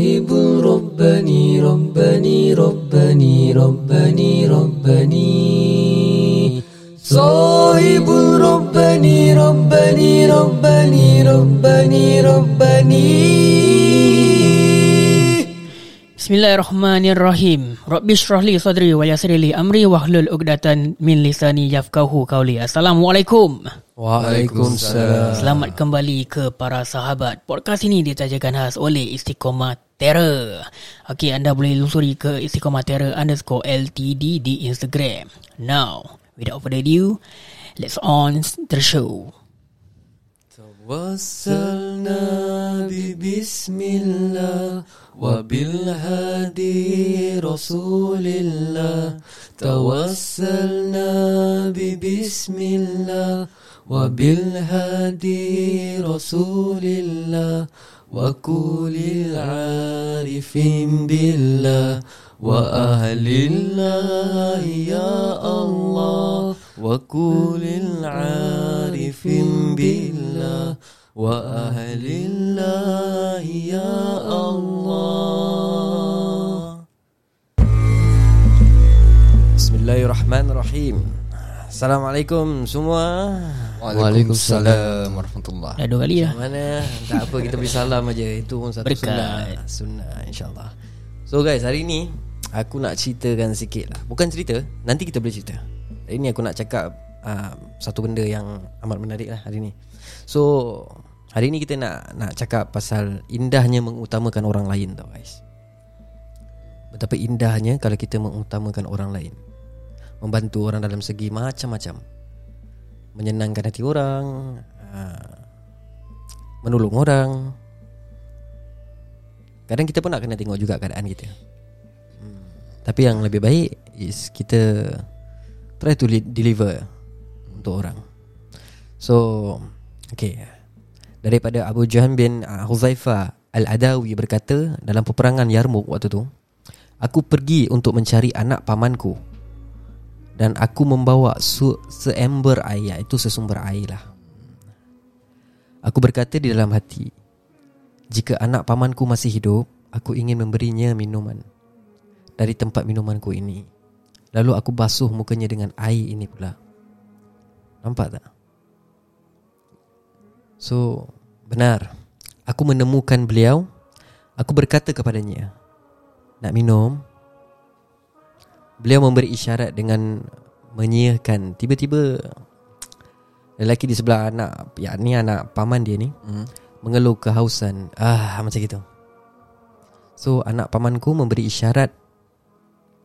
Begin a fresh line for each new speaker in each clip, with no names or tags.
صاحب ربني ربني ربني ربني ربني صاحب ربني ربني ربني ربني ربني
Bismillahirrahmanirrahim. Rabbi shrah li sadri wa yassir li amri wahlul 'uqdatan min lisani yafqahu qawli. Assalamualaikum.
Waalaikumsalam
Selamat kembali ke para sahabat. Podcast ini ditajakan khas oleh Istiqomah Terror. Okey, anda boleh lusuri ke Istiqomah Terror underscore LTD di Instagram. Now, without further ado, let's on the show.
توسلنا ببسم الله وبالهادي رسول الله توسلنا ببسم الله وبالهادي رسول الله وكل العارفين بالله وأهل الله يا الله. وكل العارفين بالله وأهل الله يا الله.
Bismillahirrahmanirrahim. Assalamualaikum semua.
Waalaikumsalam warahmatullahi
Dah dua kali dah.
Mana? Tak apa kita beri salam aja. Itu pun satu
Berkat.
sunnah. Sunnah insyaAllah. So guys hari ni Aku nak ceritakan sikit lah. Bukan cerita Nanti kita boleh cerita. Hari ni aku nak cakap uh, Satu benda yang Amat menarik lah hari ni. So Hari ni kita nak Nak cakap pasal Indahnya mengutamakan orang lain tau guys. Betapa indahnya Kalau kita mengutamakan orang lain. Membantu orang dalam segi macam-macam Menyenangkan hati orang Menolong orang. Kadang kita pun nak kena tengok juga keadaan kita. Hmm. Tapi yang lebih baik Is kita Try to li- deliver Untuk orang. So Okay. Daripada Abu Jahan bin uh, Huzaifah Al-Adawi berkata Dalam peperangan Yarmouk waktu tu Aku pergi untuk mencari anak pamanku Dan aku membawa su- seember air Itu sesumber air lah. Aku berkata di dalam hati Jika anak pamanku masih hidup Aku ingin memberinya minuman Dari tempat minumanku ini. Lalu aku basuh mukanya dengan air ini pula. Nampak tak? So Benar. Aku menemukan beliau. Aku berkata kepadanya Nak minum Beliau memberi isyarat dengan Menyiakan. Tiba-tiba Lelaki di sebelah anak Ya ni anak paman dia ni
Hmm.
Mengeluh kehausan. Ah macam gitu. So anak pamanku memberi isyarat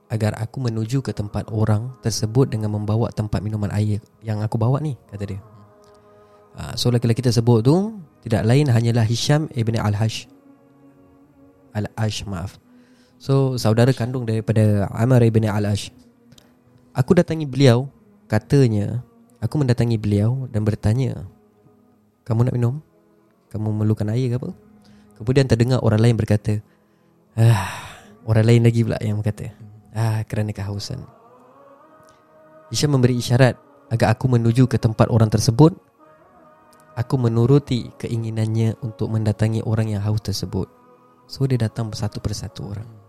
Agar aku menuju ke tempat orang tersebut Dengan membawa tempat minuman air Yang aku bawa ni Kata dia. Ah, So lelaki-lelaki tersebut tu Tidak lain hanyalah Hisham ibn Al-Hash. Al-Ash maaf So saudara kandung daripada Amr ibn Al-Ash. Aku datangi beliau Katanya Aku mendatangi beliau Dan bertanya Kamu nak minum? Kamu memerlukan air ke apa? Kemudian terdengar orang lain berkata ah, Orang lain lagi pula yang berkata. Ah, Kerana kehausan. Hisham memberi isyarat Agar aku menuju ke tempat orang tersebut. Aku menuruti keinginannya Untuk mendatangi orang yang haus tersebut. So dia datang satu persatu orang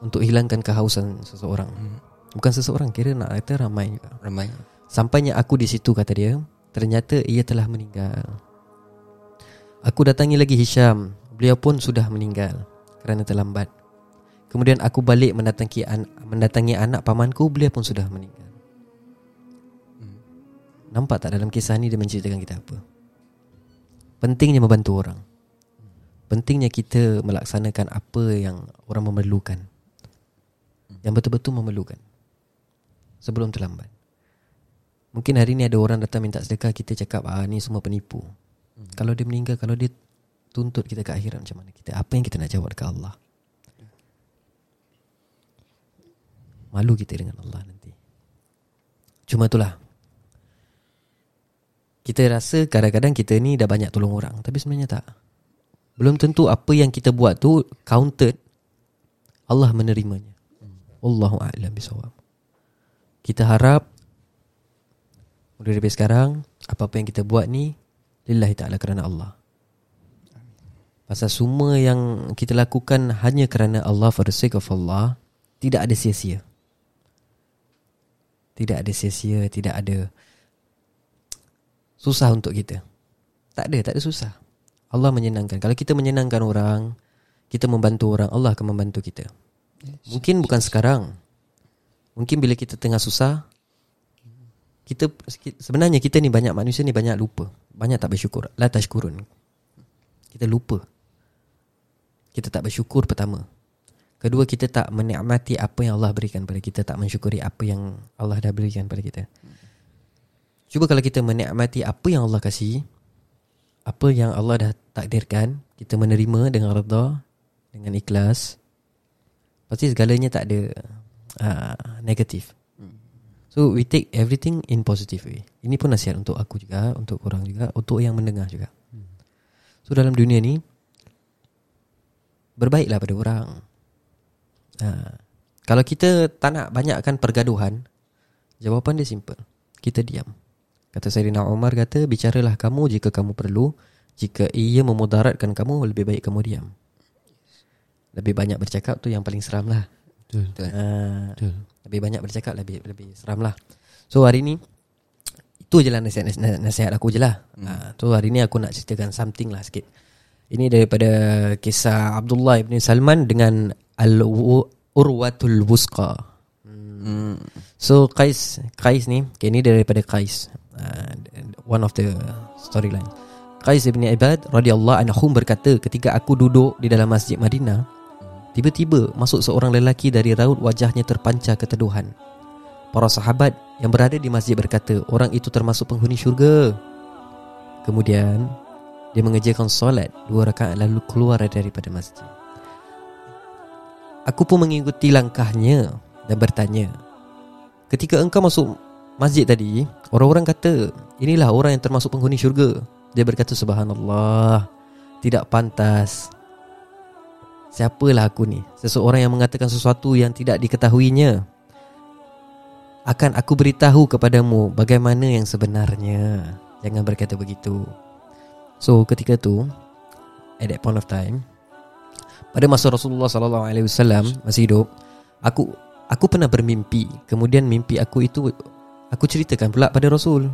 Untuk hilangkan kehausan seseorang. Bukan seseorang Kira nak kata ramai juga.
Ramai.
Sampainya aku di situ kata dia Ternyata ia telah meninggal. Aku datangi lagi Hisham. Beliau pun sudah meninggal Kerana terlambat. Kemudian aku balik mendatangi, an- mendatangi anak pamanku Beliau pun sudah meninggal. Nampak tak dalam kisah ni dia menceritakan kita apa? Pentingnya membantu orang. Pentingnya kita melaksanakan apa yang orang memerlukan Yang betul-betul memerlukan Sebelum terlambat. Mungkin hari ni ada orang datang minta sedekah Kita cakap ah ni semua penipu. Hmm. Kalau dia meninggal Kalau dia tuntut kita ke akhirat macam mana? Kita Apa yang kita nak jawab dekat Allah? Malu kita dengan Allah nanti. Cuma itulah. Kita rasa kadang-kadang kita ni dah banyak tolong orang Tapi sebenarnya tak. Belum tentu apa yang kita buat tu Counted. Allah menerimanya Allahu a'lam bisawab Kita harap Mulai dari sekarang Apa-apa yang kita buat ni Lillahi ta'ala kerana Allah Pasal semua yang kita lakukan hanya kerana Allah for the sake of Allah tidak ada sia-sia. Tidak ada sia-sia, tidak ada susah untuk kita. Tak ada, tak ada susah. Allah menyenangkan. Kalau kita menyenangkan orang, kita membantu orang, Allah akan membantu kita. Mungkin bukan sekarang. Mungkin bila kita tengah susah, kita sebenarnya kita ni banyak manusia ni banyak lupa. Banyak tak bersyukur. La tashkurun. Kita lupa. Kita tak bersyukur pertama. Kedua kita tak menikmati apa yang Allah berikan pada kita, tak mensyukuri apa yang Allah dah berikan pada kita. Cuba kalau kita menikmati apa yang Allah kasih, apa yang Allah dah takdirkan, kita menerima dengan redha, dengan ikhlas, pasti segalanya tak ada uh, negatif. So we take everything in positive way. Ini pun nasihat untuk aku juga, untuk orang juga, untuk yang mendengar juga. So dalam dunia ni berbaiklah pada orang. Ha. Kalau kita tak nak banyakkan pergaduhan, jawapan dia simple. Kita diam. Kata Sayyidina Umar kata, bicaralah kamu jika kamu perlu. Jika ia memudaratkan kamu, lebih baik kamu diam. Lebih banyak bercakap tu yang paling seram lah.
Betul.
Ha.
Betul.
Lebih banyak bercakap lebih lebih seram lah. So hari ni itu je lah nasihat, nasihat, nasihat aku je lah. Hmm. Ha, so hari ni aku nak ceritakan something lah sikit. Ini daripada kisah Abdullah ibn Salman dengan Al-Urwatul Wusqa.
Hmm.
So Qais Qais ni, okay, ni daripada Qais. Uh, one of the storyline. Qais ibn Ibad radhiyallahu anhu berkata ketika aku duduk di dalam Masjid Madinah, Tiba-tiba masuk seorang lelaki dari raut wajahnya terpancar keteduhan. Para sahabat yang berada di masjid berkata, orang itu termasuk penghuni syurga. Kemudian, dia mengerjakan solat dua rakaat lalu keluar daripada masjid. Aku pun mengikuti langkahnya dan bertanya, ketika engkau masuk masjid tadi, orang-orang kata, inilah orang yang termasuk penghuni syurga. Dia berkata, subhanallah, tidak pantas Siapalah aku ni? Seseorang yang mengatakan sesuatu yang tidak diketahuinya. Akan aku beritahu kepadamu Bagaimana yang sebenarnya. Jangan berkata begitu. So ketika tu At that point of time Pada masa Rasulullah SAW Masih hidup Aku aku pernah bermimpi. Kemudian mimpi aku itu Aku ceritakan pula pada Rasul.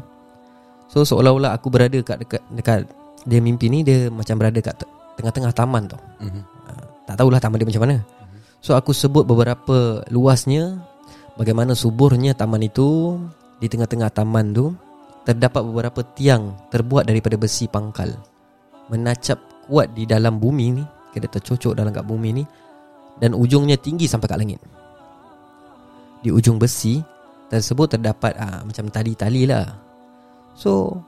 So seolah-olah aku berada kat dekat, dekat Dia mimpi ni Dia macam berada kat tengah-tengah taman tau.
Mhm.
Tak tahulah taman dia macam mana. So aku sebut beberapa luasnya bagaimana suburnya taman itu di tengah-tengah taman tu terdapat beberapa tiang terbuat daripada besi pangkal menacap kuat di dalam bumi ni kena tercocok dalam kat bumi ni dan ujungnya tinggi sampai kat langit. Di ujung besi tersebut terdapat ah, macam tali-tali lah. So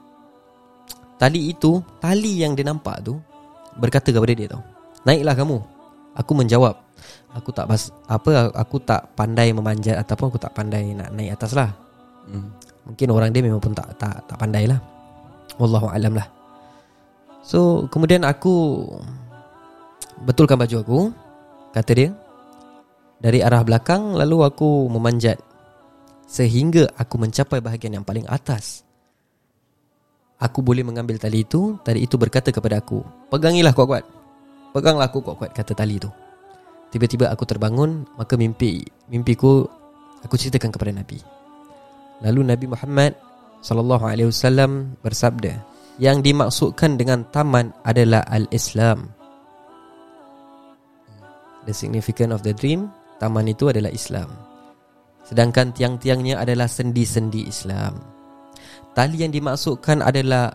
tali itu, tali yang dia nampak tu berkata kepada dia tau. Naiklah kamu. Aku menjawab Aku tak pas, apa aku tak pandai memanjat ataupun aku tak pandai nak naik atas lah.
Hmm.
Mungkin orang dia memang pun tak tak tak pandai lah. Wallahu alam lah. So kemudian aku betulkan baju aku, kata dia. Dari arah belakang lalu aku memanjat sehingga aku mencapai bahagian yang paling atas. Aku boleh mengambil tali itu, tali itu berkata kepada aku, "Pegangilah kuat-kuat." Peganglah aku kuat-kuat kata tali tu. Tiba-tiba aku terbangun Maka mimpi Mimpiku Aku ceritakan kepada Nabi. Lalu Nabi Muhammad Sallallahu alaihi wasallam bersabda Yang dimaksudkan dengan taman adalah Al-Islam. The significance of the dream Taman itu adalah Islam. Sedangkan tiang-tiangnya adalah sendi-sendi Islam. Tali yang dimaksudkan adalah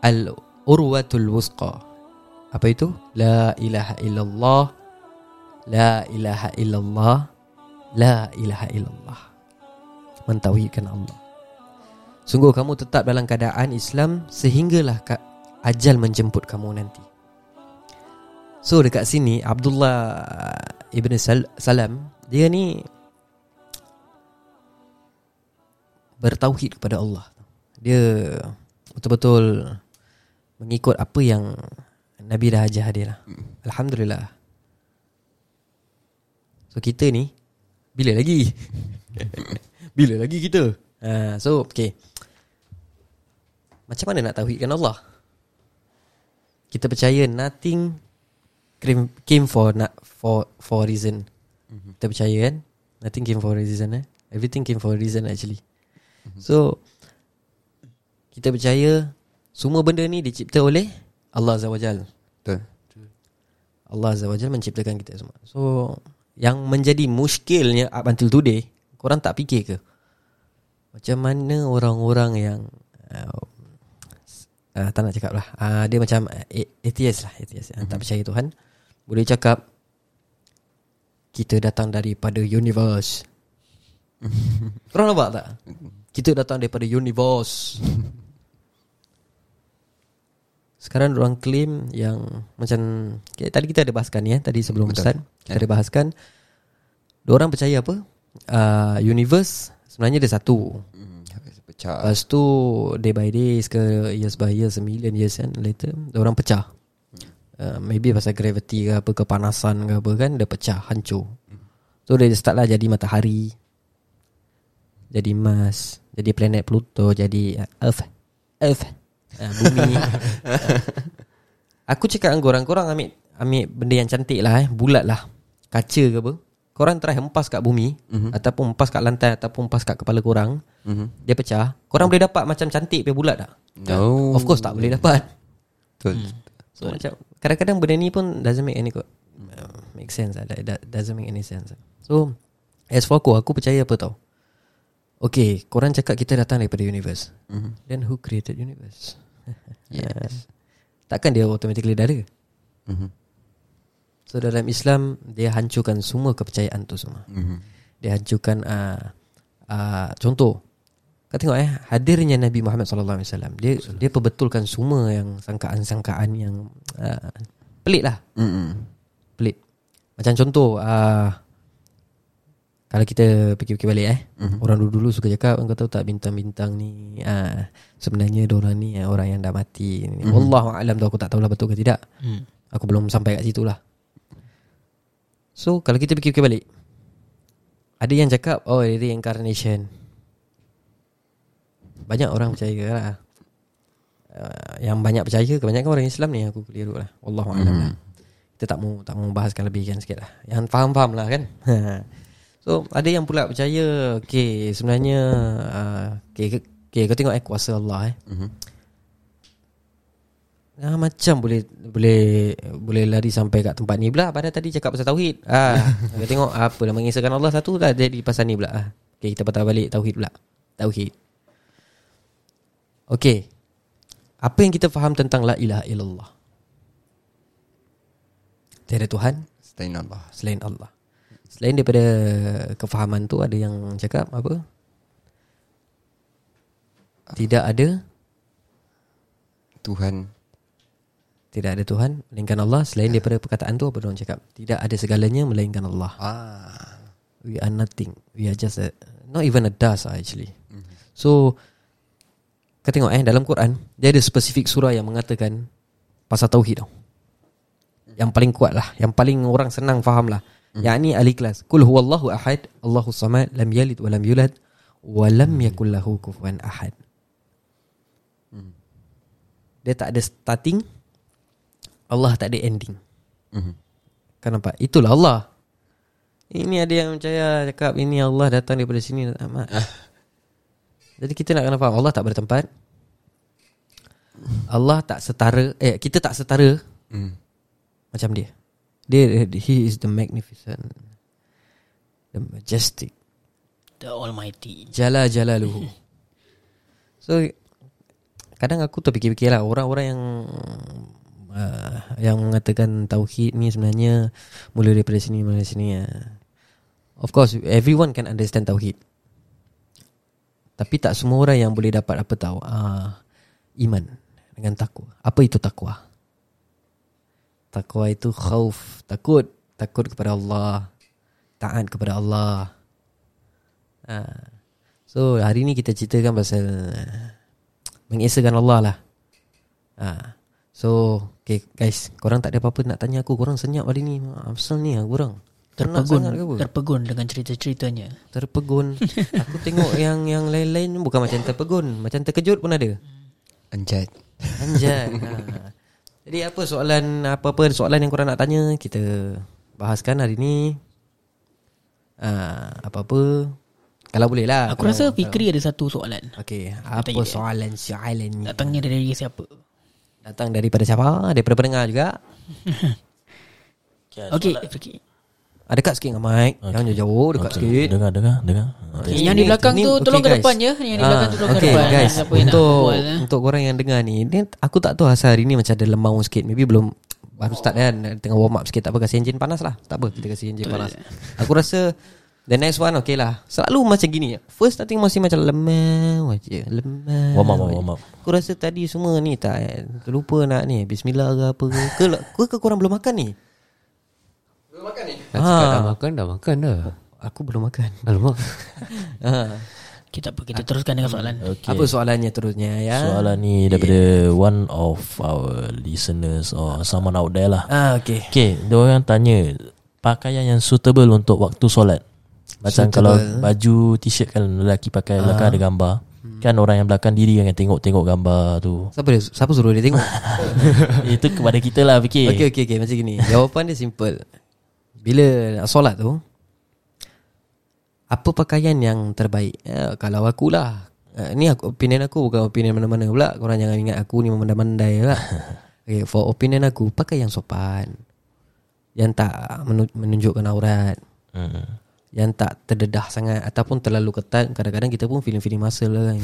Al-Urwatul Wusqa apa itu? La ilaha illallah. La ilaha illallah. La ilaha illallah. Mentauhidkan Allah. Sungguh kamu tetap dalam keadaan Islam Sehinggalah ajal menjemput kamu nanti. So dekat sini Abdullah Ibn Sal- Salam Dia ni Bertauhid kepada Allah. Dia Betul-betul Mengikut apa yang Nabi dah ajar dia lah. Alhamdulillah. So kita ni Bila lagi? Bila lagi kita? Ha, So okay. Macam mana nak tauhidkan Allah? Kita percaya nothing came, came for nak for for reason. Kita percaya kan? Nothing came for a reason eh. Everything came for a reason actually. So kita percaya semua benda ni dicipta oleh Allah Azza wa Jal.
Betul.
Allah Azza wa Jal menciptakan kita semua. So yang menjadi muskilnya up until today, korang tak fikir ke? Macam mana orang-orang yang uh, uh, tak nak cakap lah. Uh, dia macam uh, atheist lah, atheist. Mm-hmm. Tak percaya Tuhan. Boleh cakap kita datang daripada universe. Korang nampak tak? Kita datang daripada universe. Sekarang orang claim yang macam okay, tadi kita ada bahaskan ya, tadi sebelum
Betul.
Ustaz kita ada bahaskan orang percaya apa? Uh, universe sebenarnya ada satu.
Hmm, pecah.
Lepas tu day by days ke years by years, a million years kan later orang pecah. Uh, maybe pasal gravity ke apa kepanasan ke apa kan dia pecah, hancur. So dia start lah jadi matahari. Jadi Mars, jadi planet Pluto, jadi uh, Earth. Earth. Uh, bumi. uh, aku cakap dengan korang, korang ambil ambil benda yang cantik lah eh, bulat lah. Kaca ke apa. Korang try hempas kat bumi
Mhm.
ataupun hempas kat lantai ataupun hempas kat kepala korang.
Mhm.
Dia pecah Korang boleh dapat macam cantik punya bulat tak?
No.
Of course tak boleh dapat
Betul.
So macam Kadang-kadang benda ni pun Doesn't make any uh, Make sense lah that doesn't make any sense So As for aku Aku percaya apa tau Okay Korang cakap kita datang daripada universe
Mhm.
Then who created universe?
Yes.
Takkan dia automatically dah ada
Mhm.
So dalam Islam Dia hancurkan semua kepercayaan tu semua
Mhm.
Dia hancurkan uh, uh, Contoh Kau tengok eh Hadirnya Nabi Muhammad SAW Dia dia perbetulkan semua yang Sangkaan-sangkaan yang uh, Pelik lah
Mhm.
Pelik Macam contoh uh, Kalau kita fikir-fikir balik eh.
Mhm.
Orang dulu-dulu suka cakap Kau tahu tak bintang-bintang ni uh, Sebenarnya diorang ni uh, Orang yang dah mati.
Mhm.
Wallahualam tu aku tak tahulah betul ke tidak.
Hmm.
Aku belum sampai kat situ lah. So kalau kita fikir-fikir balik Ada yang cakap Oh reincarnation. Banyak orang percaya ke lah. Uh, Yang banyak percaya Kebanyakan orang Islam ni Aku keliru lah. Wallahualam lah. Kita tak mau Tak mau bahaskan lebih kan sikit lah. Yang faham-faham lah kan So ada yang pula percaya Okay sebenarnya uh, okay, okay kau tengok eh Kuasa Allah eh
Mhm.
Ah, macam boleh boleh boleh lari sampai kat tempat ni pula Padahal tadi cakap pasal tauhid. Ah, kita tengok apa dah mengisahkan Allah satu dah jadi pasal ni pula. Ah. Okey, kita patah balik tauhid pula. Tauhid. Okey. Apa yang kita faham tentang la ilaha illallah? Tiada Tuhan
Selain Allah.
selain Allah. Selain daripada kefahaman tu ada yang cakap apa? Tidak ada
Tuhan.
Tidak ada Tuhan Melainkan Allah. Selain daripada perkataan tu Apa orang cakap? Tidak ada segalanya Melainkan Allah.
Ah.
We are nothing. We are just a Not even a dust actually. So Kau tengok eh Dalam Quran Dia ada spesifik surah yang mengatakan Pasal Tauhid tau. Yang paling kuat lah. Yang paling orang senang faham lah Yang ni ahli kelas. Kul huwallahu ahad Allahu samad Lam yalid wa lam yulad Wa lam yakullahu kufuan ahad. Dia tak ada starting Allah tak ada ending.
Mhm.
Kan nampak? Itulah Allah. Ini ada yang percaya Cakap ini Allah datang daripada sini. Amat. Jadi kita nak kena faham Allah tak bertempat. Allah tak setara Eh kita tak setara
Mhm.
Macam dia Dia He is the magnificent The majestic
The Almighty.
Jala jalaluhu So Kadang aku terfikir-fikir lah Orang-orang yang uh, Yang mengatakan Tauhid ni sebenarnya Mula daripada sini Mula dari sini uh. Of course Everyone can understand Tauhid Tapi tak semua orang yang boleh dapat Apa tahu uh, Iman Dengan takwa Apa itu takwa Takwa itu khauf Takut. Takut kepada Allah. Taat kepada Allah. Uh. So hari ni kita ceritakan pasal uh, Mengesakan Allah lah. Ha. So okay, Guys Korang tak ada apa-apa nak tanya aku. Korang senyap hari ni. Asal ni lah korang.
Terpegun, terpegun dengan cerita-ceritanya.
Terpegun. Aku tengok yang yang lain-lain Bukan macam terpegun. Macam terkejut pun ada.
Anjat.
Anjay. Ha. Jadi apa soalan Apa-apa soalan yang korang nak tanya Kita bahaskan hari ni. Uh, Apa-apa. Kalau boleh lah
Aku rasa Fikri ada satu soalan.
Okay Apa
tanya dia.
soalan soalan ni?
Datangnya dari siapa?
Datang daripada siapa? Daripada pendengar juga.
Okey Fikri
ah, Dekat sikit dengan mic. Jangan jauh-jauh Dekat sikit.
Dengar, dengar, dengar.
Okay,
Ni-
yang di belakang
ni-
tu
okay,
tolong ke
guys.
depan je. Yang di belakang tu tolong ke
okay,
depan.
guys.
Siapa yang nak
Untuk
berbual, eh?
Untuk korang yang dengar ni ni Aku tak tahu asal hari ni Macam ada lemau sikit. Maybe belum Baru start kan Tengah warm up sikit. Tak apa Kasih enjin panas lah. Tak apa Kita kasih enjin panas. Aku rasa The next one okay lah. Selalu macam gini. First starting masih macam lemau aja Lemau.
Warm up, warm up.
Aku rasa tadi semua ni tak eh, Terlupa nak ni. Bismillah ke apa ke Ke, ke, ke korang Belum makan ni
Dah cakap dah makan Dah makan dah
Aku belum makan
Alamak
ha.
Kita apa kita teruskan dengan soalan.
Okay.
Apa soalannya terusnya ya
Soalan ni daripada one of our listeners or someone out there lah.
Ah okay
Okay, dia orang tanya pakaian yang suitable untuk waktu solat. Macam
Suitable.
kalau baju t-shirt kan lelaki pakai belakang ada gambar. Kan orang yang belakang diri yang tengok-tengok gambar tu.
Siapa dia, siapa suruh dia tengok
Itu kepada kita lah fikir.
Okey okey okey macam gini. Jawapan dia simple. Bila nak solat tu apa pakaian yang terbaik? Ya, kalau aku lah. Uh, ni aku opinion aku bukan opinion mana-mana pula. Korang jangan ingat aku ni memandai-mandai lah. Okay, for opinion aku pakai yang sopan. Yang tak menu- menunjukkan aurat.
Hmm.
Yang tak terdedah sangat ataupun terlalu ketat. Kadang-kadang kita pun feeling-feeling muscle lah kan.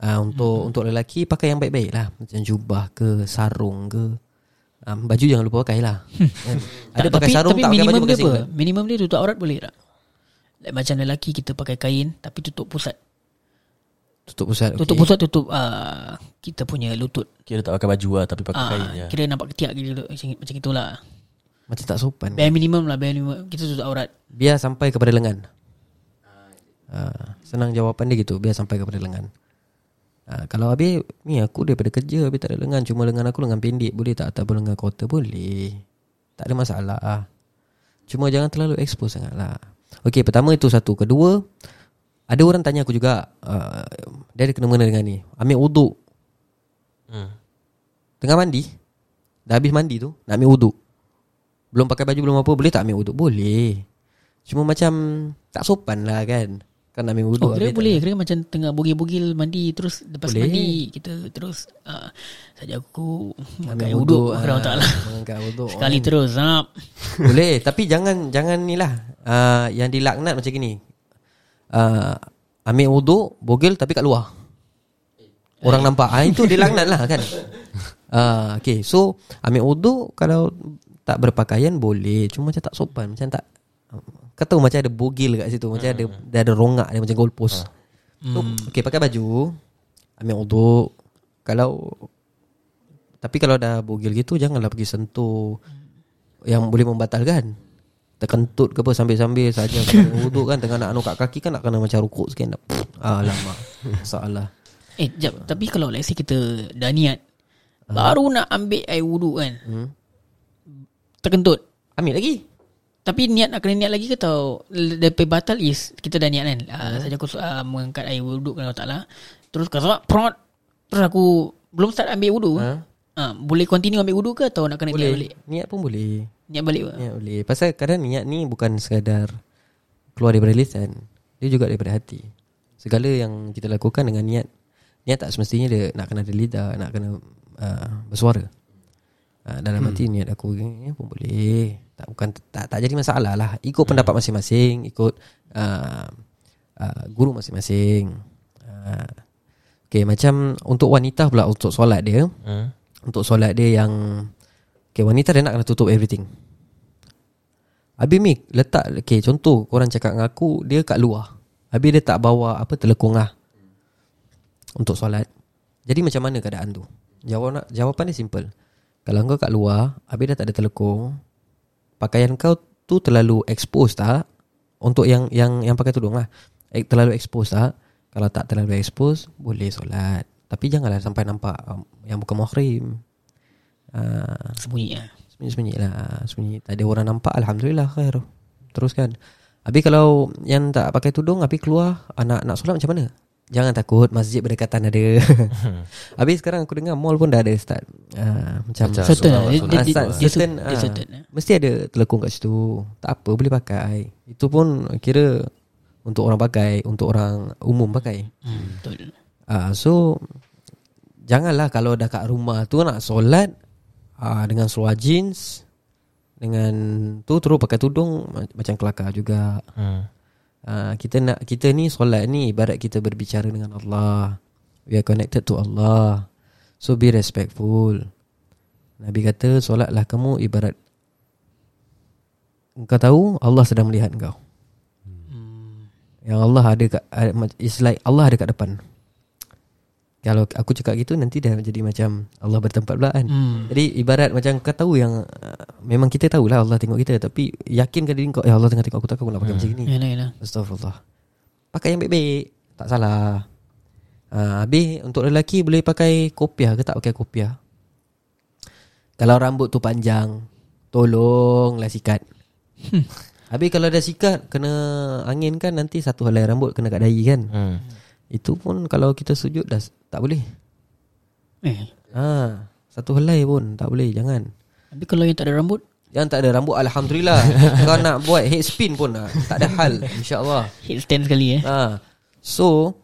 uh, untuk untuk lelaki pakai yang baik-baik lah. Macam jubah ke, sarung ke. Um, baju jangan lupa pakai lah. Kan? Ada
Tak,
pakai
tapi,
sarung
tapi
tak pakai
minimum
baju
dia
pakai
apa?
singlet.
Minimum dia tutup aurat boleh tak? Like macam lelaki kita pakai kain tapi tutup pusat.
Tutup pusat.
Tutup
okay.
pusat tutup uh, kita punya lutut.
Kira tak pakai baju lah tapi pakai
Ah,
kain je.
kira nampak ketiak gitu macam macam itulah.
Macam tak sopan.
Bare minimum lah, bare minimum. Kita tutup aurat.
Biar sampai kepada lengan. Uh, senang jawapan dia gitu. Biar sampai kepada lengan. Uh, kalau habis ni aku daripada kerja habis tak ada lengan cuma lengan aku lengan pendek boleh tak ataupun lengan quarter boleh. Tak ada masalah. Cuma jangan terlalu expose sangat lah. Okey, pertama itu satu. Kedua, ada orang tanya aku juga uh, dia ada kena-mena dengan ni. Ambil uduk
Hmm.
Tengah mandi Dah habis mandi tu Nak ambil uduk Belum pakai baju belum apa Boleh tak ambil uduk? Boleh Cuma macam Tak sopan lah kan Kan ambil uduk
Oh, kira boleh. Kira macam tengah bugil-bugil mandi terus lepas
Boleh.
mandi kita terus uh, saja aku
ambil
uduk
ah,
kerana tak lah.
Mengangkat uduk
Sekali terus zap.
Boleh Tapi jangan Jangan ni lah uh, Yang dilaknat macam gini uh, Ambil uduk Bogel tapi kat luar Orang nampak ah, Itu dilaknat lah kan uh, Okay so Ambil uduk Kalau Tak berpakaian Boleh Cuma macam tak sopan Macam tak Kau tahu macam ada bogil kat situ Macam ada Dia ada rongak dia Macam goalpost. So, Okay pakai baju Ambil uduk. Kalau Tapi kalau dah bogil gitu Janganlah pergi sentuh. Yang boleh membatalkan. Terkentut ke apa Sambil-sambil saja. Uduk kan Tengah nak anu kat kaki kan Nak kena macam rukuk sikit. Nak, Alamak Masalah.
Eh, jap. Tapi kalau let's say kita dah niat baru nak ambil air wuduk kan.
Hmm.
Terkentut.
Ambil lagi
Tapi niat nak kena niat lagi ke tau? Daripada batal is Kita dah niat kan? Uh, Saja aku uh, mengangkat air wuduk Kalau tak lah Terus kalau prot Terus aku Belum start ambil wuduk
Ha?
uh, Boleh continue ambil wuduk ke Atau nak kena niat balik?
Boleh Niat pun boleh.
Niat balik?
Niat boleh. Pasal kadang niat ni Bukan sekadar Keluar daripada lisan. Dia juga daripada hati. Segala yang kita lakukan dengan niat Niat tak semestinya dia Nak kena ada lidah Nak kena uh, Bersuara uh, Dalam hati niat aku ni pun boleh. Tak bukan tak tak jadi masalah lah. Ikut pendapat masing-masing ikut uh, uh, guru masing-masing. Uh, okay macam untuk wanita pula untuk solat dia
Hmm.
untuk solat dia yang Okay wanita dia nak kena tutup everything. Habis Mik letak Okay contoh Korang cakap dengan aku Dia kat luar. Habis dia tak bawa Apa telekung lah Untuk solat. Jadi macam mana keadaan tu? Jawab, Jawapan dia simple Kalau kau kat luar Habis dah tak ada telekung Pakaian kau tu terlalu expose tak? Untuk yang yang yang pakai tudung lah. Eh, Terlalu expose tak? Kalau tak terlalu expose Boleh solat. Tapi janganlah sampai nampak um, Yang bukan muhrim. Uh,
Sembunyi lah
Sembunyi-sembunyi lah. Sembunyi. Tak ada orang nampak Alhamdulillah khair. Teruskan. Habis kalau Yang tak pakai tudung Habis keluar Anak nak solat macam mana Jangan takut Masjid berdekatan ada. Habis sekarang aku dengar Mall pun dah ada start uh, Macam
Macam
Certain lah Dia-
solat-
dia-
Ah,
dia-
start
dia
certain,
dia
ah,
certain, eh.
Mesti ada telekung kat situ. Tak apa boleh pakai. Itu pun kira Untuk orang pakai Untuk orang umum pakai.
Hmm, Betul.
Uh, So Janganlah kalau dah kat rumah tu Nak solat uh, Dengan seluar jeans Dengan tu terus pakai tudung ma- Macam kelakar juga.
Hmm.
Uh, Kita nak Kita ni solat ni Ibarat kita berbicara dengan Allah. We are connected to Allah. So be respectful. Nabi kata Solatlah kamu ibarat Engkau tahu Allah sedang melihat engkau. Yang Allah ada kat It's like Allah ada kat depan Kalau aku cakap gitu Nanti dah jadi macam Allah bertempat pula kan.
Hmm.
Jadi ibarat macam kau tahu yang uh, Memang kita tahulah Allah tengok kita Tapi yakinkan diri kau Ya Allah tengah tengok aku takkan aku nak pakai macam ni.
Yalah yalah
Astagfirullah Pakai yang baik-baik Tak salah. Ha, Habis untuk lelaki boleh pakai kopiah ke tak pakai kopiah? Kalau rambut tu panjang Tolonglah sikat. Habis kalau dah sikat Kena angin kan Nanti satu helai rambut Kena kat dahi kan.
Hmm.
Itu pun kalau kita sujud dah Tak boleh.
Eh.
Ha, Satu helai pun Tak boleh Jangan.
Tapi kalau yang tak ada rambut?
Yang tak ada rambut Alhamdulillah. Kau nak buat head spin pun lah Tak ada hal InsyaAllah.
Headstand sekali eh.
Ha. So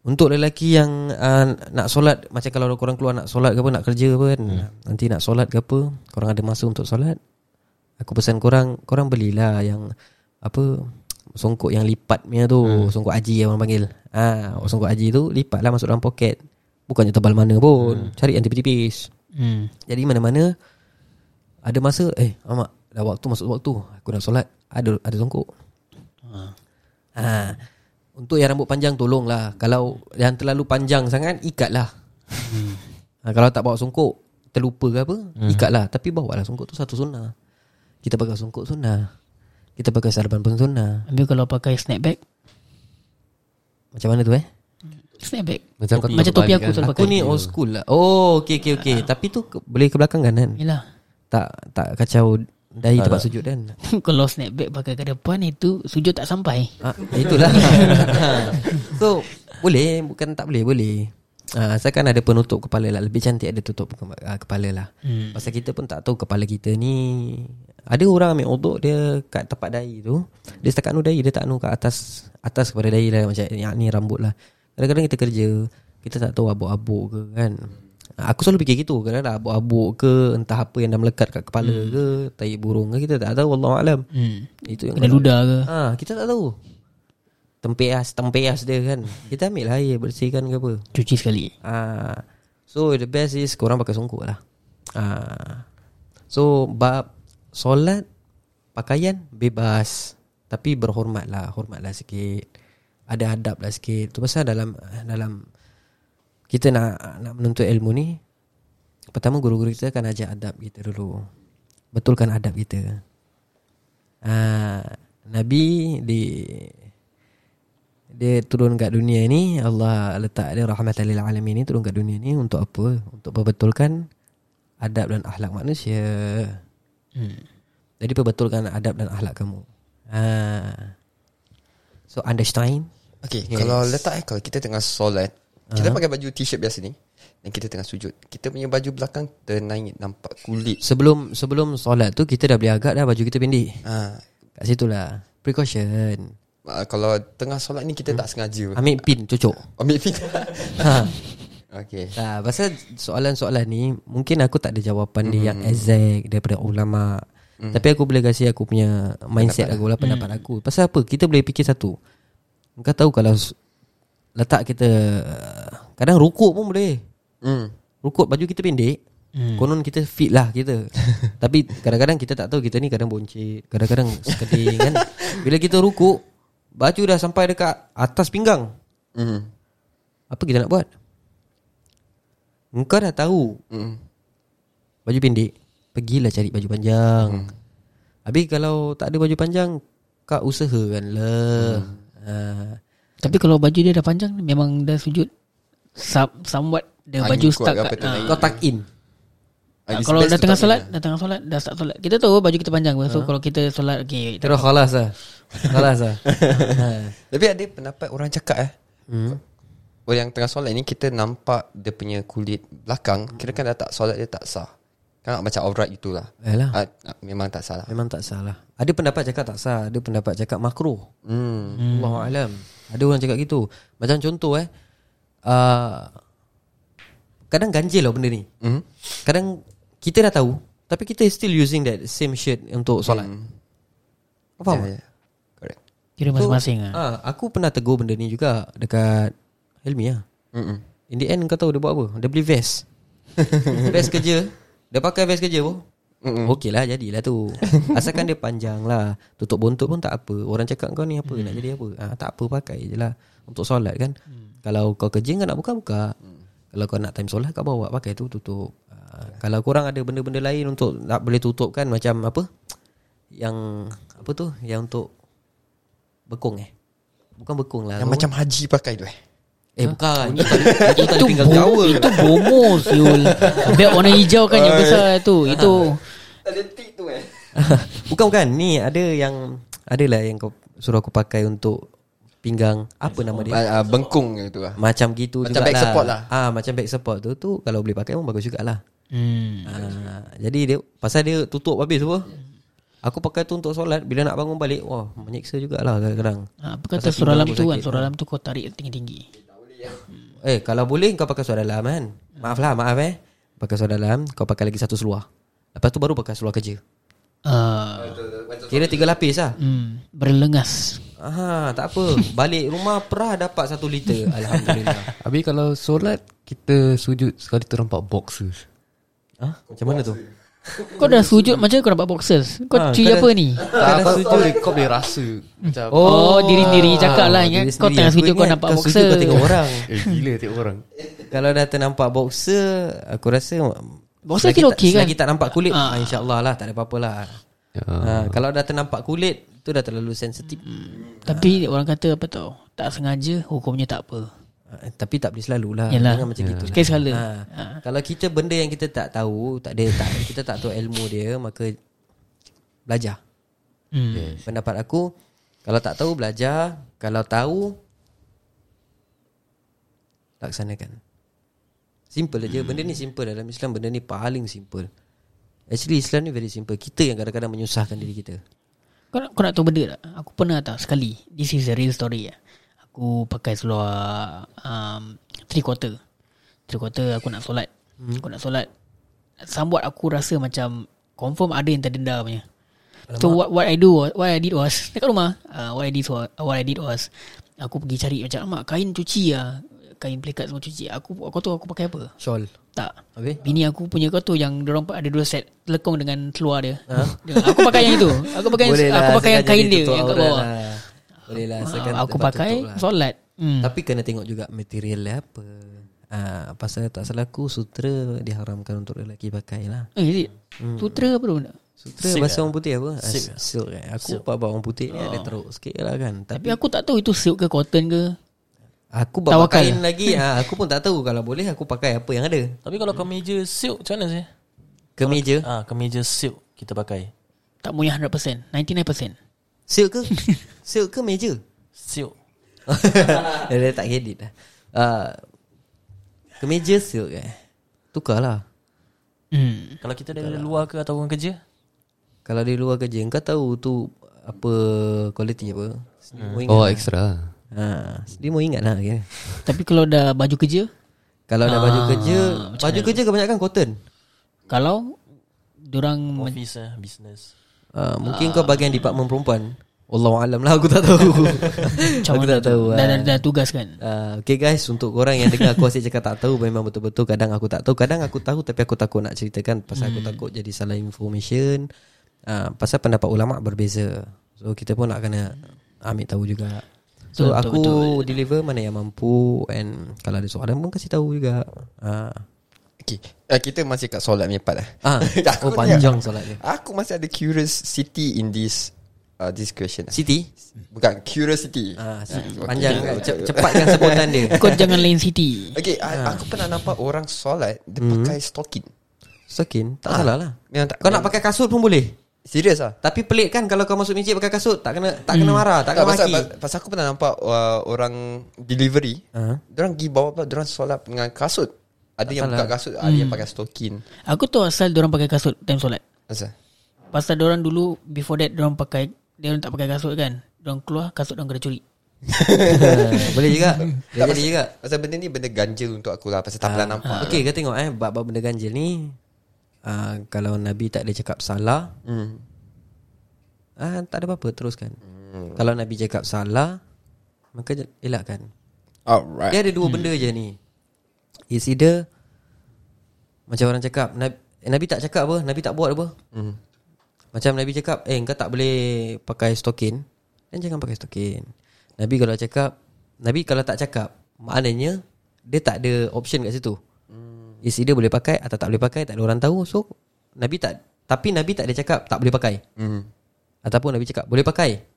Untuk lelaki yang uh, Nak solat Macam kalau korang keluar Nak solat ke apa Nak kerja apa kan hmm. Nanti nak solat ke apa Korang ada masa untuk solat? Aku pesan korang Korang belilah yang Apa Songkok yang lipat punya tu hmm. Songkok haji yang orang panggil ah, ha, Songkok haji tu Lipat lah masuk dalam poket Bukannya tebal mana pun hmm. Cari yang tipis-tipis
Hmm
jadi mana-mana ada masa eh amak dah waktu masuk waktu aku nak solat ada ada songkok. Ha. Untuk yang rambut panjang tolonglah kalau yang terlalu panjang sangat ikatlah. Ha, kalau tak bawa songkok terlupa ke apa ikatlah tapi bawalah songkok tu satu sunnah. Kita pakai songkok sunnah. Kita pakai sarban pun sunnah.
Habis kalau pakai snapback
Macam mana tu eh?
Snapback
Macam kau
Macam topi aku
kan.
selalu
Aku
pakai
ni old school lah. Oh okey okey okey. Tapi tu ke, boleh ke belakang kanan.
Yelah
Tak tak kacau dahi tempat sujud kan.
Kalau snapback pakai ke depan Itu sujud tak sampai
Ah, itulah. so boleh bukan tak boleh boleh. Ah, asalkan ada penutup kepala lah. Lebih cantik ada tutup ke- ah, kepala lah.
Hmm.
Pasal kita pun tak tahu kepala kita ni. Ada orang ambil uduk dia kat tempat dahi tu. Dia setakat anu dahi Dia tak anu kat atas Atas kepada dahi lah. Macam yang ni rambut lah. Kadang-kadang kita kerja Kita tak tahu abuk-abuk ke kan. Ah, Aku selalu fikir gitu. Kadang-kadang abuk-abuk ke Entah apa yang dah melekat kat kepala hmm. ke Tai burung ke Kita tak tahu. Wallahualam
Hmm.
Itu yang
Kena ludah ke?
Ah, kita tak tahu. Tempeas, tempeas dia kan. Kita ambil lah air bersihkan ke apa.
Cuci sekali
Ah. So the best is korang pakai songkok lah. Ah. So bab solat pakaian bebas tapi berhormat lah, hormat lah sikit. Ada adab lah sikit. Tu pasal dalam dalam kita nak nak menuntut ilmu ni pertama guru-guru kita akan ajar adab kita dulu. Betulkan adab kita. Ah, Nabi di dia turun kat dunia ni Allah letak dia rahmatan lil alamin ni turun kat dunia ni untuk apa? Untuk perbetulkan adab dan akhlak manusia.
hmm.
Jadi perbetulkan adab dan akhlak kamu. Ha. So understand?
Okay
Yes.
Kalau letak eh Kalau kita tengah solat Kita pakai baju t-shirt biasa ni Dan kita tengah sujud Kita punya baju belakang Ternaik nampak kulit
Sebelum sebelum solat tu kita dah beli agak dah baju kita pendek.
ha.
Kat situ lah. Precaution.
Uh, kalau tengah solat ni Kita tak sengaja
Ambil pin cucuk.
Ambil fit
ha.
Okay
Ha, pasal soalan-soalan ni mungkin aku tak ada jawapan dia yang exact daripada ulama. Mm. Tapi aku boleh kasih aku punya mindset aku lah pendapat aku. Pasal apa? Kita boleh fikir satu. Kau tahu kalau letak kita kadang rukuk pun boleh.
hmm.
Rukuk baju kita pendek.
Hmm.
Konon kita fit lah kita. Tapi kadang-kadang kita tak tahu kita ni kadang boncit, kadang-kadang sekeding kan. Bila kita rukuk, baju dah sampai dekat atas pinggang.
Hmm.
Apa kita nak buat? Engkau dah tahu
Hmm.
Baju pendek Pergilah cari baju panjang hmm. Habis kalau tak ada baju panjang Kau usahakan lah hmm. ha.
Tapi kalau baju dia dah panjang Memang dah sujud some, Somewhat The
Angin
baju stuck kat,
naik.
Kau tuck in
It's
Kalau dah tengah solat. Dah tengah solat Dah start solat Kita tahu baju kita panjang So kalau kita solat Okay
Terus khalas lah Khalas lah ha.
Tapi ada pendapat orang cakap eh
hmm.
Orang yang tengah solat ni Kita nampak Dia punya kulit belakang Kira kan dah tak solat dia tak sah Kan macam aurat itulah
Yalah.
ah, ah, Memang tak salah
Memang tak salah Ada pendapat cakap tak sah Ada pendapat cakap makruh
hmm.
hmm. Alam Ada orang cakap gitu Macam contoh eh uh, Kadang ganjil lah benda ni
Hmm?
Kadang Kita dah tahu Tapi kita still using that Same shirt Untuk solat.
Hmm.
Kau faham
Ya, ya. Correct.
Kira masing-masing lah
Ah, Aku pernah tegur benda ni juga Dekat Helmi lah
Mm-mm.
In the end kau tahu dia buat apa? Dia beli vest. Vest kerja. Dia pakai vest kerja pun
Mm-mm.
Okey lah jadilah tu. Asalkan dia panjang lah. Tutup bontot pun tak apa. Orang cakap kau ni apa? Nak jadi apa? Ah, Tak apa pakai je lah Untuk solat kan? Kalau kau kerja kau nak buka Buka Kalau kau nak time solat Kau bawa. Pakai tu tutup Ah, Kalau korang ada benda-benda lain Untuk nak boleh tutup kan Macam apa? Yang Apa tu? Yang untuk Bekung eh? Bukan bekung lah.
Yang
Apa?
macam haji pakai tu eh?
Eh bukan. Itu pinggang
bo- Itu bomo siul. Beg warna hijau kan Yang besar tu. Itu.
Ada tik tu eh.
Bukan bukan. Ni ada yang Adalah yang kau Suruh aku pakai untuk Pinggang. Apa nama dia?
Ah, ah, Bengkung gitu lah.
Macam gitu
Macam
jugalah.
back support lah.
ah, Macam back support tu tu Kalau boleh pakai pun bagus jugalah
hmm.
ah, Jadi dia Pasal dia tutup habis apa? Aku pakai tu untuk solat Bila nak bangun balik Wah menyiksa jugalah kadang-kadang.
Ha, Apa kata surah
pinggang
lam
aku
tu kan. Surah lam tu kau tarik tinggi-tinggi.
Eh kalau boleh kau pakai suara dalam kan? Maaf lah maaf eh. Pakai suara dalam Kau pakai lagi satu seluar. Lepas tu baru pakai seluar kerja.
Uh,
Kira tiga lapis lah.
Hmm, Berlengas.
Aha, tak apa. Balik rumah Perah dapat satu liter. Alhamdulillah.
Habis kalau solat Kita sujud Sekali ternampak boxers
Ha? Macam mana tu?
Kau dah sujud Macam kau dapat boxers Kau
Ha,
cuy
kau
apa ni
Tak kau, kau, boleh, kau boleh rasa Macam
Oh, diri-diri cakap lah ingat Kau tengah sujud kau
ingat
nampak
kau
boxer
sujud kau tengok orang
Eh gila tengok orang
Kalau dah ternampak boxer Aku rasa
Boxer kira
tak-
okey kan?
Selagi tak nampak kulit
Ah.
ah. InsyaAllah lah Tak ada apa-apa lah
ya.
ha, Kalau dah ternampak kulit Tu dah terlalu sensitif
Tapi orang kata apa tau Tak sengaja Hukumnya tak apa
ha, Tapi tak boleh selalu lah
Yalah.
Jangan macam gitu lah.
Sekali sekala.
ha.
Ha.
Kalau kita benda yang kita tak tahu tak ada tak Kita tak tahu ilmu dia Maka Belajar
hmm.
Pendapat aku Kalau tak tahu belajar Kalau tahu Laksanakan Simple aja Benda ni simple Dalam Islam benda ni paling simple Actually Islam ni very simple Kita yang kadang-kadang menyusahkan diri kita
Kau nak, kau nak tahu benda tak Aku pernah tak sekali This is a real story ya. Aku pakai seluar um, Three quarter. Three quarter aku nak solat. Hmm. Aku nak solat. Somewhat aku rasa macam Confirm ada yang terdenda punya. So what, what I do was, What I did was Dekat rumah uh, What I did was What I did was Aku pergi cari macam Mak kain cuci lah Kain pelikat semua cuci. Aku aku tahu aku pakai apa?
Shawl.
Tak.
Habis?
Bini aku punya kau tu yang dorang ada dua set lekong dengan seluar dia. Dia- Aku pakai yang itu. Aku pakai
Boleh
aku
lah,
pakai yang kain dia yang kat bawah.
lah. Boleh lah
Ah,
asalkan
aku pakai
lah.
solat. Hmm.
Tapi kena tengok juga material dia apa Ah, pasal tak salah aku sutra diharamkan untuk lelaki pakai lah.
Eh, is it? Sutra apa tu?
Sutra
Silk
bahasa
lah.
orang putih apa? Ah,
Silk.
Silk kan. Aku buat orang putih ni ada teruk sikit lah kan.
Tapi
Tapi
aku tak tahu itu silk ke cotton ke.
aku buat
Tawakal.
kain lagi. ha, aku pun tak tahu kalau boleh aku pakai apa yang ada.
Tapi kalau kemeja silk macam mana sih?
Kemeja.
Ah, kemeja silk kita pakai.
Tak punya 100%, 99%.
Silk ke? Silk ke meja?
Silk.
dia, tak edit lah. Uh, kemeja silk eh. Tukarlah.
Hmm.
Kalau kita dari luar ke atau orang kerja?
Kalau di luar kerja Kau tahu tu Apa Quality apa ingat
Oh
lah.
extra
ha, Dia mau ingat lah kira.
Tapi kalau dah baju kerja,
Kalau dah baju
Ah,
kerja Baju kerja kebanyakan cotton
kalau dorang men-
Office eh, business.
Uh, Mungkin kau bagian department perempuan. Allah alam lah Aku tak tahu.
Macam
Aku tak tahu
dah,
ah.
dah, dah tugas kan.
Uh, okay guys Untuk korang yang dengar Aku asyik cakap tak tahu Memang betul-betul Kadang aku tak tahu Kadang aku tahu Tapi aku takut nak ceritakan Pasal aku takut jadi salah information. Uh, Pasal pendapat ulama' berbeza. So kita pun nak kena Ambil tahu juga. So
Betul,
aku
betul,
deliver Mana yang mampu And Kalau ada soalan pun kasih tahu juga. Uh.
Okay uh, Kita masih kat solat punya part lah
Ah,
Aku
oh
ni-
panjang solat dia.
Aku masih ada curiosity in this uh, This question
Siti
Bukan curiosity.
Ah, si-
okay.
Panjang. Ce- Cepatkan sebutan dia.
Kau jangan lain city.
Okay I, Aku pernah nampak orang solat Dia pakai stocking
Stokin? Tak salah lah.
Memang tak
Kau nak pakai kasut pun boleh.
Serius lah
Tapi pelik kan Kalau kau masuk masjid pakai kasut Tak kena tak kena marah Tak
tak,
kena
pasal,
maki.
pasal, pasal aku pernah nampak uh, Orang delivery
Ha?
Diorang pergi bawa apa Diorang solat dengan kasut Ada yang
salah.
buka kasut Ada yang pakai stokin.
Aku tahu asal orang pakai kasut time solat.
Asal?
Pasal orang dulu before that orang pakai dia orang tak pakai kasut kan. Orang keluar kasut orang kena curi.
Boleh juga. Dia
Tak,
jadi
pasal,
juga.
Pasal benda ni benda ganjil untuk aku lah. Pasal tak pernah nampak.
Okey kau tengok eh Bab-bab benda ganjil ni uh, Kalau Nabi tak ada cakap salah
hmm.
ah, Tak ada apa-apa Teruskan Kalau Nabi cakap salah Maka elakkan.
Alright.
Dia ada dua benda je ni It's either Macam orang cakap Nabi, Nabi tak cakap apa Nabi tak buat apa?
Hmm.
Macam Nabi cakap Eh kau tak boleh Pakai stokin. Dan jangan pakai stokin. Nabi kalau cakap Nabi kalau tak cakap Maknanya Dia tak ada option kat situ. Hmm. Is either boleh pakai Atau tak boleh pakai Tak ada orang tahu. So Nabi tak Tapi Nabi tak ada cakap Tak boleh pakai.
Hmm.
Ataupun Nabi cakap Boleh pakai.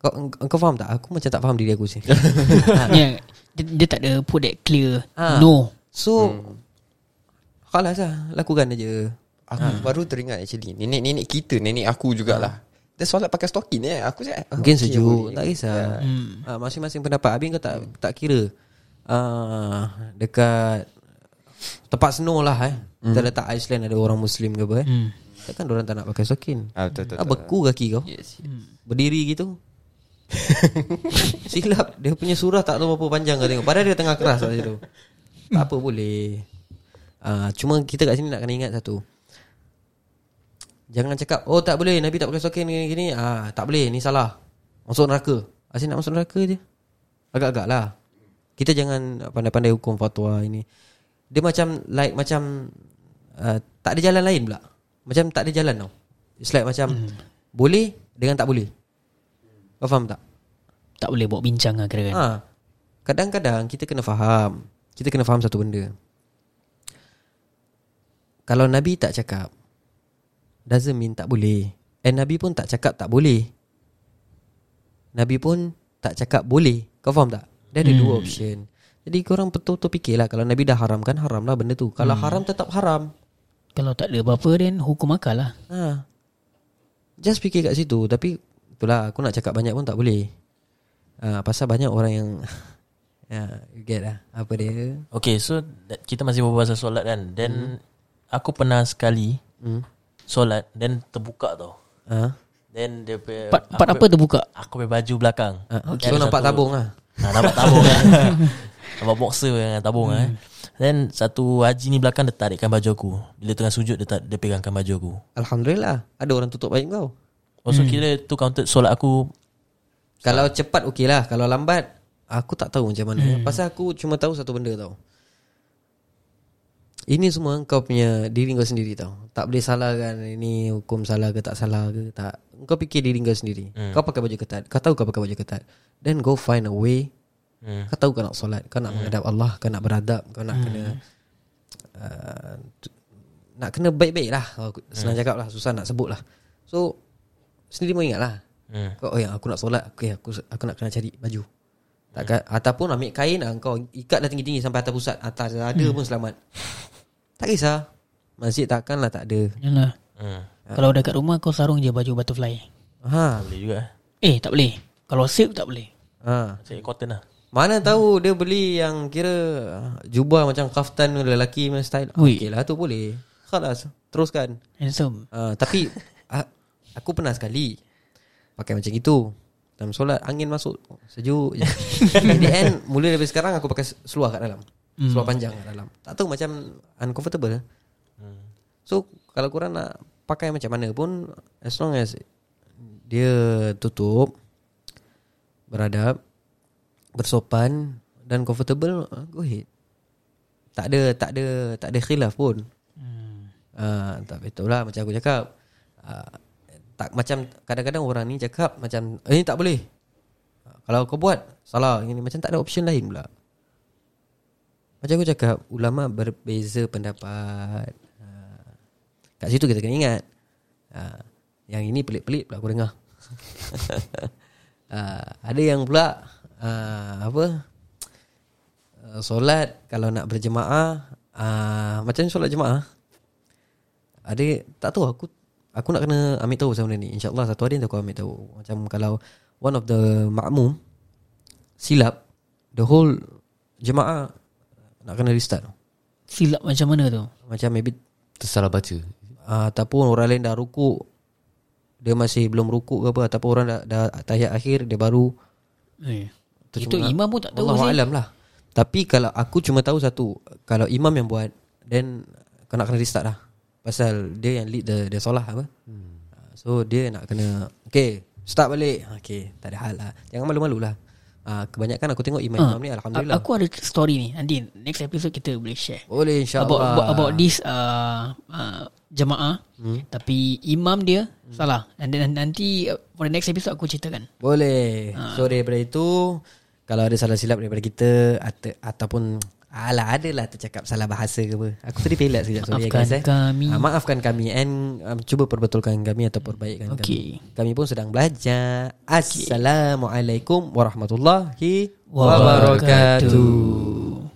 Kau, kau faham tak? Aku macam tak faham diri aku sini.
Yeah, dia, dia tak ada put that clear.
Ah.
no.
So hmm. Khalas lah. Lakukan aja.
Aku baru teringat actually. Nenek-nenek kita Nenek aku jugalah. Dia solat pakai stokin eh. Aku cakap ah,
Mungkin
okey,
sejuk
boleh.
Tak kisah.
Hmm.
ha, Masing-masing pendapat. Habis kau tak tak kira uh, Dekat Tempat snow lah eh. Kita letak Iceland Ada orang Muslim ke apa eh.
Hmm.
Takkan orang tak nak pakai stokin
Ah, betul, betul,
ah,
betul.
Beku kaki kau.
Yes,
Berdiri gitu Silap. Dia punya surah tak tahu berapa panjang kau tengok. Padahal dia tengah keras kat situ Tak apa boleh. Uh, Cuma kita kat sini nak kena ingat satu. Jangan cakap Oh tak boleh. Nabi tak pakai stokin gini-gini ah, Tak boleh. Ni salah. Masuk neraka. Asyik nak masuk neraka je. Agak-agak lah. Kita jangan pandai-pandai hukum fatwa ini. Dia macam Like macam uh, Tak ada jalan lain pula. Macam tak ada jalan tau. It's like macam Boleh Dengan tak boleh Kau faham tak?
Tak boleh bawa bincang lah kira kan.
Ha. Kadang-kadang kita kena faham. Kita kena faham satu benda. Kalau Nabi tak cakap, doesn't mean tak boleh. And Nabi pun tak cakap tak boleh. Nabi pun tak cakap boleh. Kau faham tak? Dia ada hmm. dua option. Jadi korang betul-betul fikirlah kalau Nabi dah haramkan, haramlah benda tu. Kalau hmm. haram tetap haram.
Kalau tak ada apa-apa then hukum akal lah.
Ha. Just fikir kat situ Tapi Itulah aku nak cakap banyak pun tak boleh. Ha, Pasal banyak orang yang ya, You get lah Apa dia.
Okay so that- Kita masih berbual pasal solat kan. Then Aku pernah sekali
hmm.
Solat Then terbuka tau.
Ha?
Then dia punya
Part, part
aku
apa terbuka?
Aku punya baju belakang.
Ha,
Then
So nampak
satu-
tabung lah?
Ha, Nampak tabung kan. Nampak boxer dengan tabung hmm. eh. Then satu haji ni belakang Dia tarikkan baju aku. Bila tengah sujud Dia, tar- dia pegangkan baju aku.
Alhamdulillah. Ada orang tutup baik kau
Oh so kira tu counted solat aku
Kalau cepat okey lah Kalau lambat Aku tak tahu macam mana. Hmm. Pasal aku cuma tahu satu benda tau. Ini semua kau punya diri kau sendiri tau. Tak boleh salahkan Ini hukum salah ke tak salah ke Tak. Kau fikir diri kau sendiri. Hmm. Kau pakai baju ketat. Kau tahu kau pakai baju ketat. Then go find a way.
Hmm.
Kau tahu kau nak solat Kau nak menghadap Allah Kau nak beradab Kau nak kena uh, Nak kena baik-baik lah. Senang cakap lah Susah nak sebut lah. So Sendiri pun ingat lah
Hmm.
Kau, oh yang aku nak solat Okay aku aku nak kena cari baju Takkan, Ataupun ambil kain ah, Kau ikat dah tinggi-tinggi Sampai atas pusat Atas ada pun selamat Tak kisah Masjid takkanlah tak ada
Yalah.
Hmm.
Kalau dekat rumah kau sarung je baju butterfly.
Ha,
Boleh juga
Eh tak boleh. Kalau silk tak boleh.
ha.
Macam cotton lah
Mana tahu dia beli yang kira ah, Jubah macam kaftan lelaki punya style
Ui.
Okey lah tu boleh Khalas Teruskan
Handsome.
uh, Tapi ah, Aku pernah sekali Pakai macam itu. Dalam solat Angin masuk. Sejuk je. In the end Mula dari sekarang Aku pakai seluar kat dalam. Seluar panjang kat dalam. Tak tahu macam Uncomfortable. So Kalau korang nak Pakai macam mana pun As long as Dia tutup Beradab Bersopan Dan comfortable uh, Go ahead. Tak ada Tak ada Tak ada khilaf pun. Ah, tak betul lah macam aku cakap. Ah, tak macam kadang-kadang orang ni cakap macam eh, ini tak boleh. Kalau kau buat salah ini macam tak ada option lain pula. Macam aku cakap ulama berbeza pendapat. Ah, kat situ kita kena ingat. Ah, yang ini pelik-pelik pula aku dengar. Ah, ada yang pula ah, apa? Ah, solat kalau nak berjemaah ah, macam solat jemaah Ada Tak tahu aku Aku nak kena ambil tahu sama benda ni. InsyaAllah satu hari nanti aku ambil tahu. Macam kalau One of the makmum Silap The whole Jemaah Nak kena restart.
Silap macam mana tu?
Macam maybe
Tersalah baca.
Uh, Ataupun orang lain dah rukuk Dia masih belum rukuk ke apa Ataupun orang dah, dah tahiyat akhir Dia baru
eh.
Tu
Itu
cuma-
imam pun tak tahu
Allah alam lah Tapi kalau aku cuma tahu satu Kalau imam yang buat Then Kau nak kena restart lah Pasal dia yang lead the, the solah apa? Hmm. So dia nak kena Okay Start balik. Okay Tak ada hal lah. Jangan malu-malu lah. Uh, Kebanyakan aku tengok imam-imam ni Alhamdulillah.
Ah, Aku ada story ni. Nanti next episode kita boleh share.
Boleh insyaAllah.
About, about, about this uh, uh, jemaah hmm. tapi imam dia hmm. salah. And then nanti uh, for the next episode aku ceritakan.
Boleh.
Ah.
So daripada itu Kalau ada salah silap daripada kita atau, Ataupun Alah adalah tercakap salah bahasa ke apa Aku tadi pelat sekejap sorry ya
Maafkan
guys, eh.
kami.
Ah, Maafkan kami And um, cuba perbetulkan kami Atau perbaikan
Okey.
kami Kami pun sedang belajar Assalamualaikum warahmatullahi
Wabarakatuh.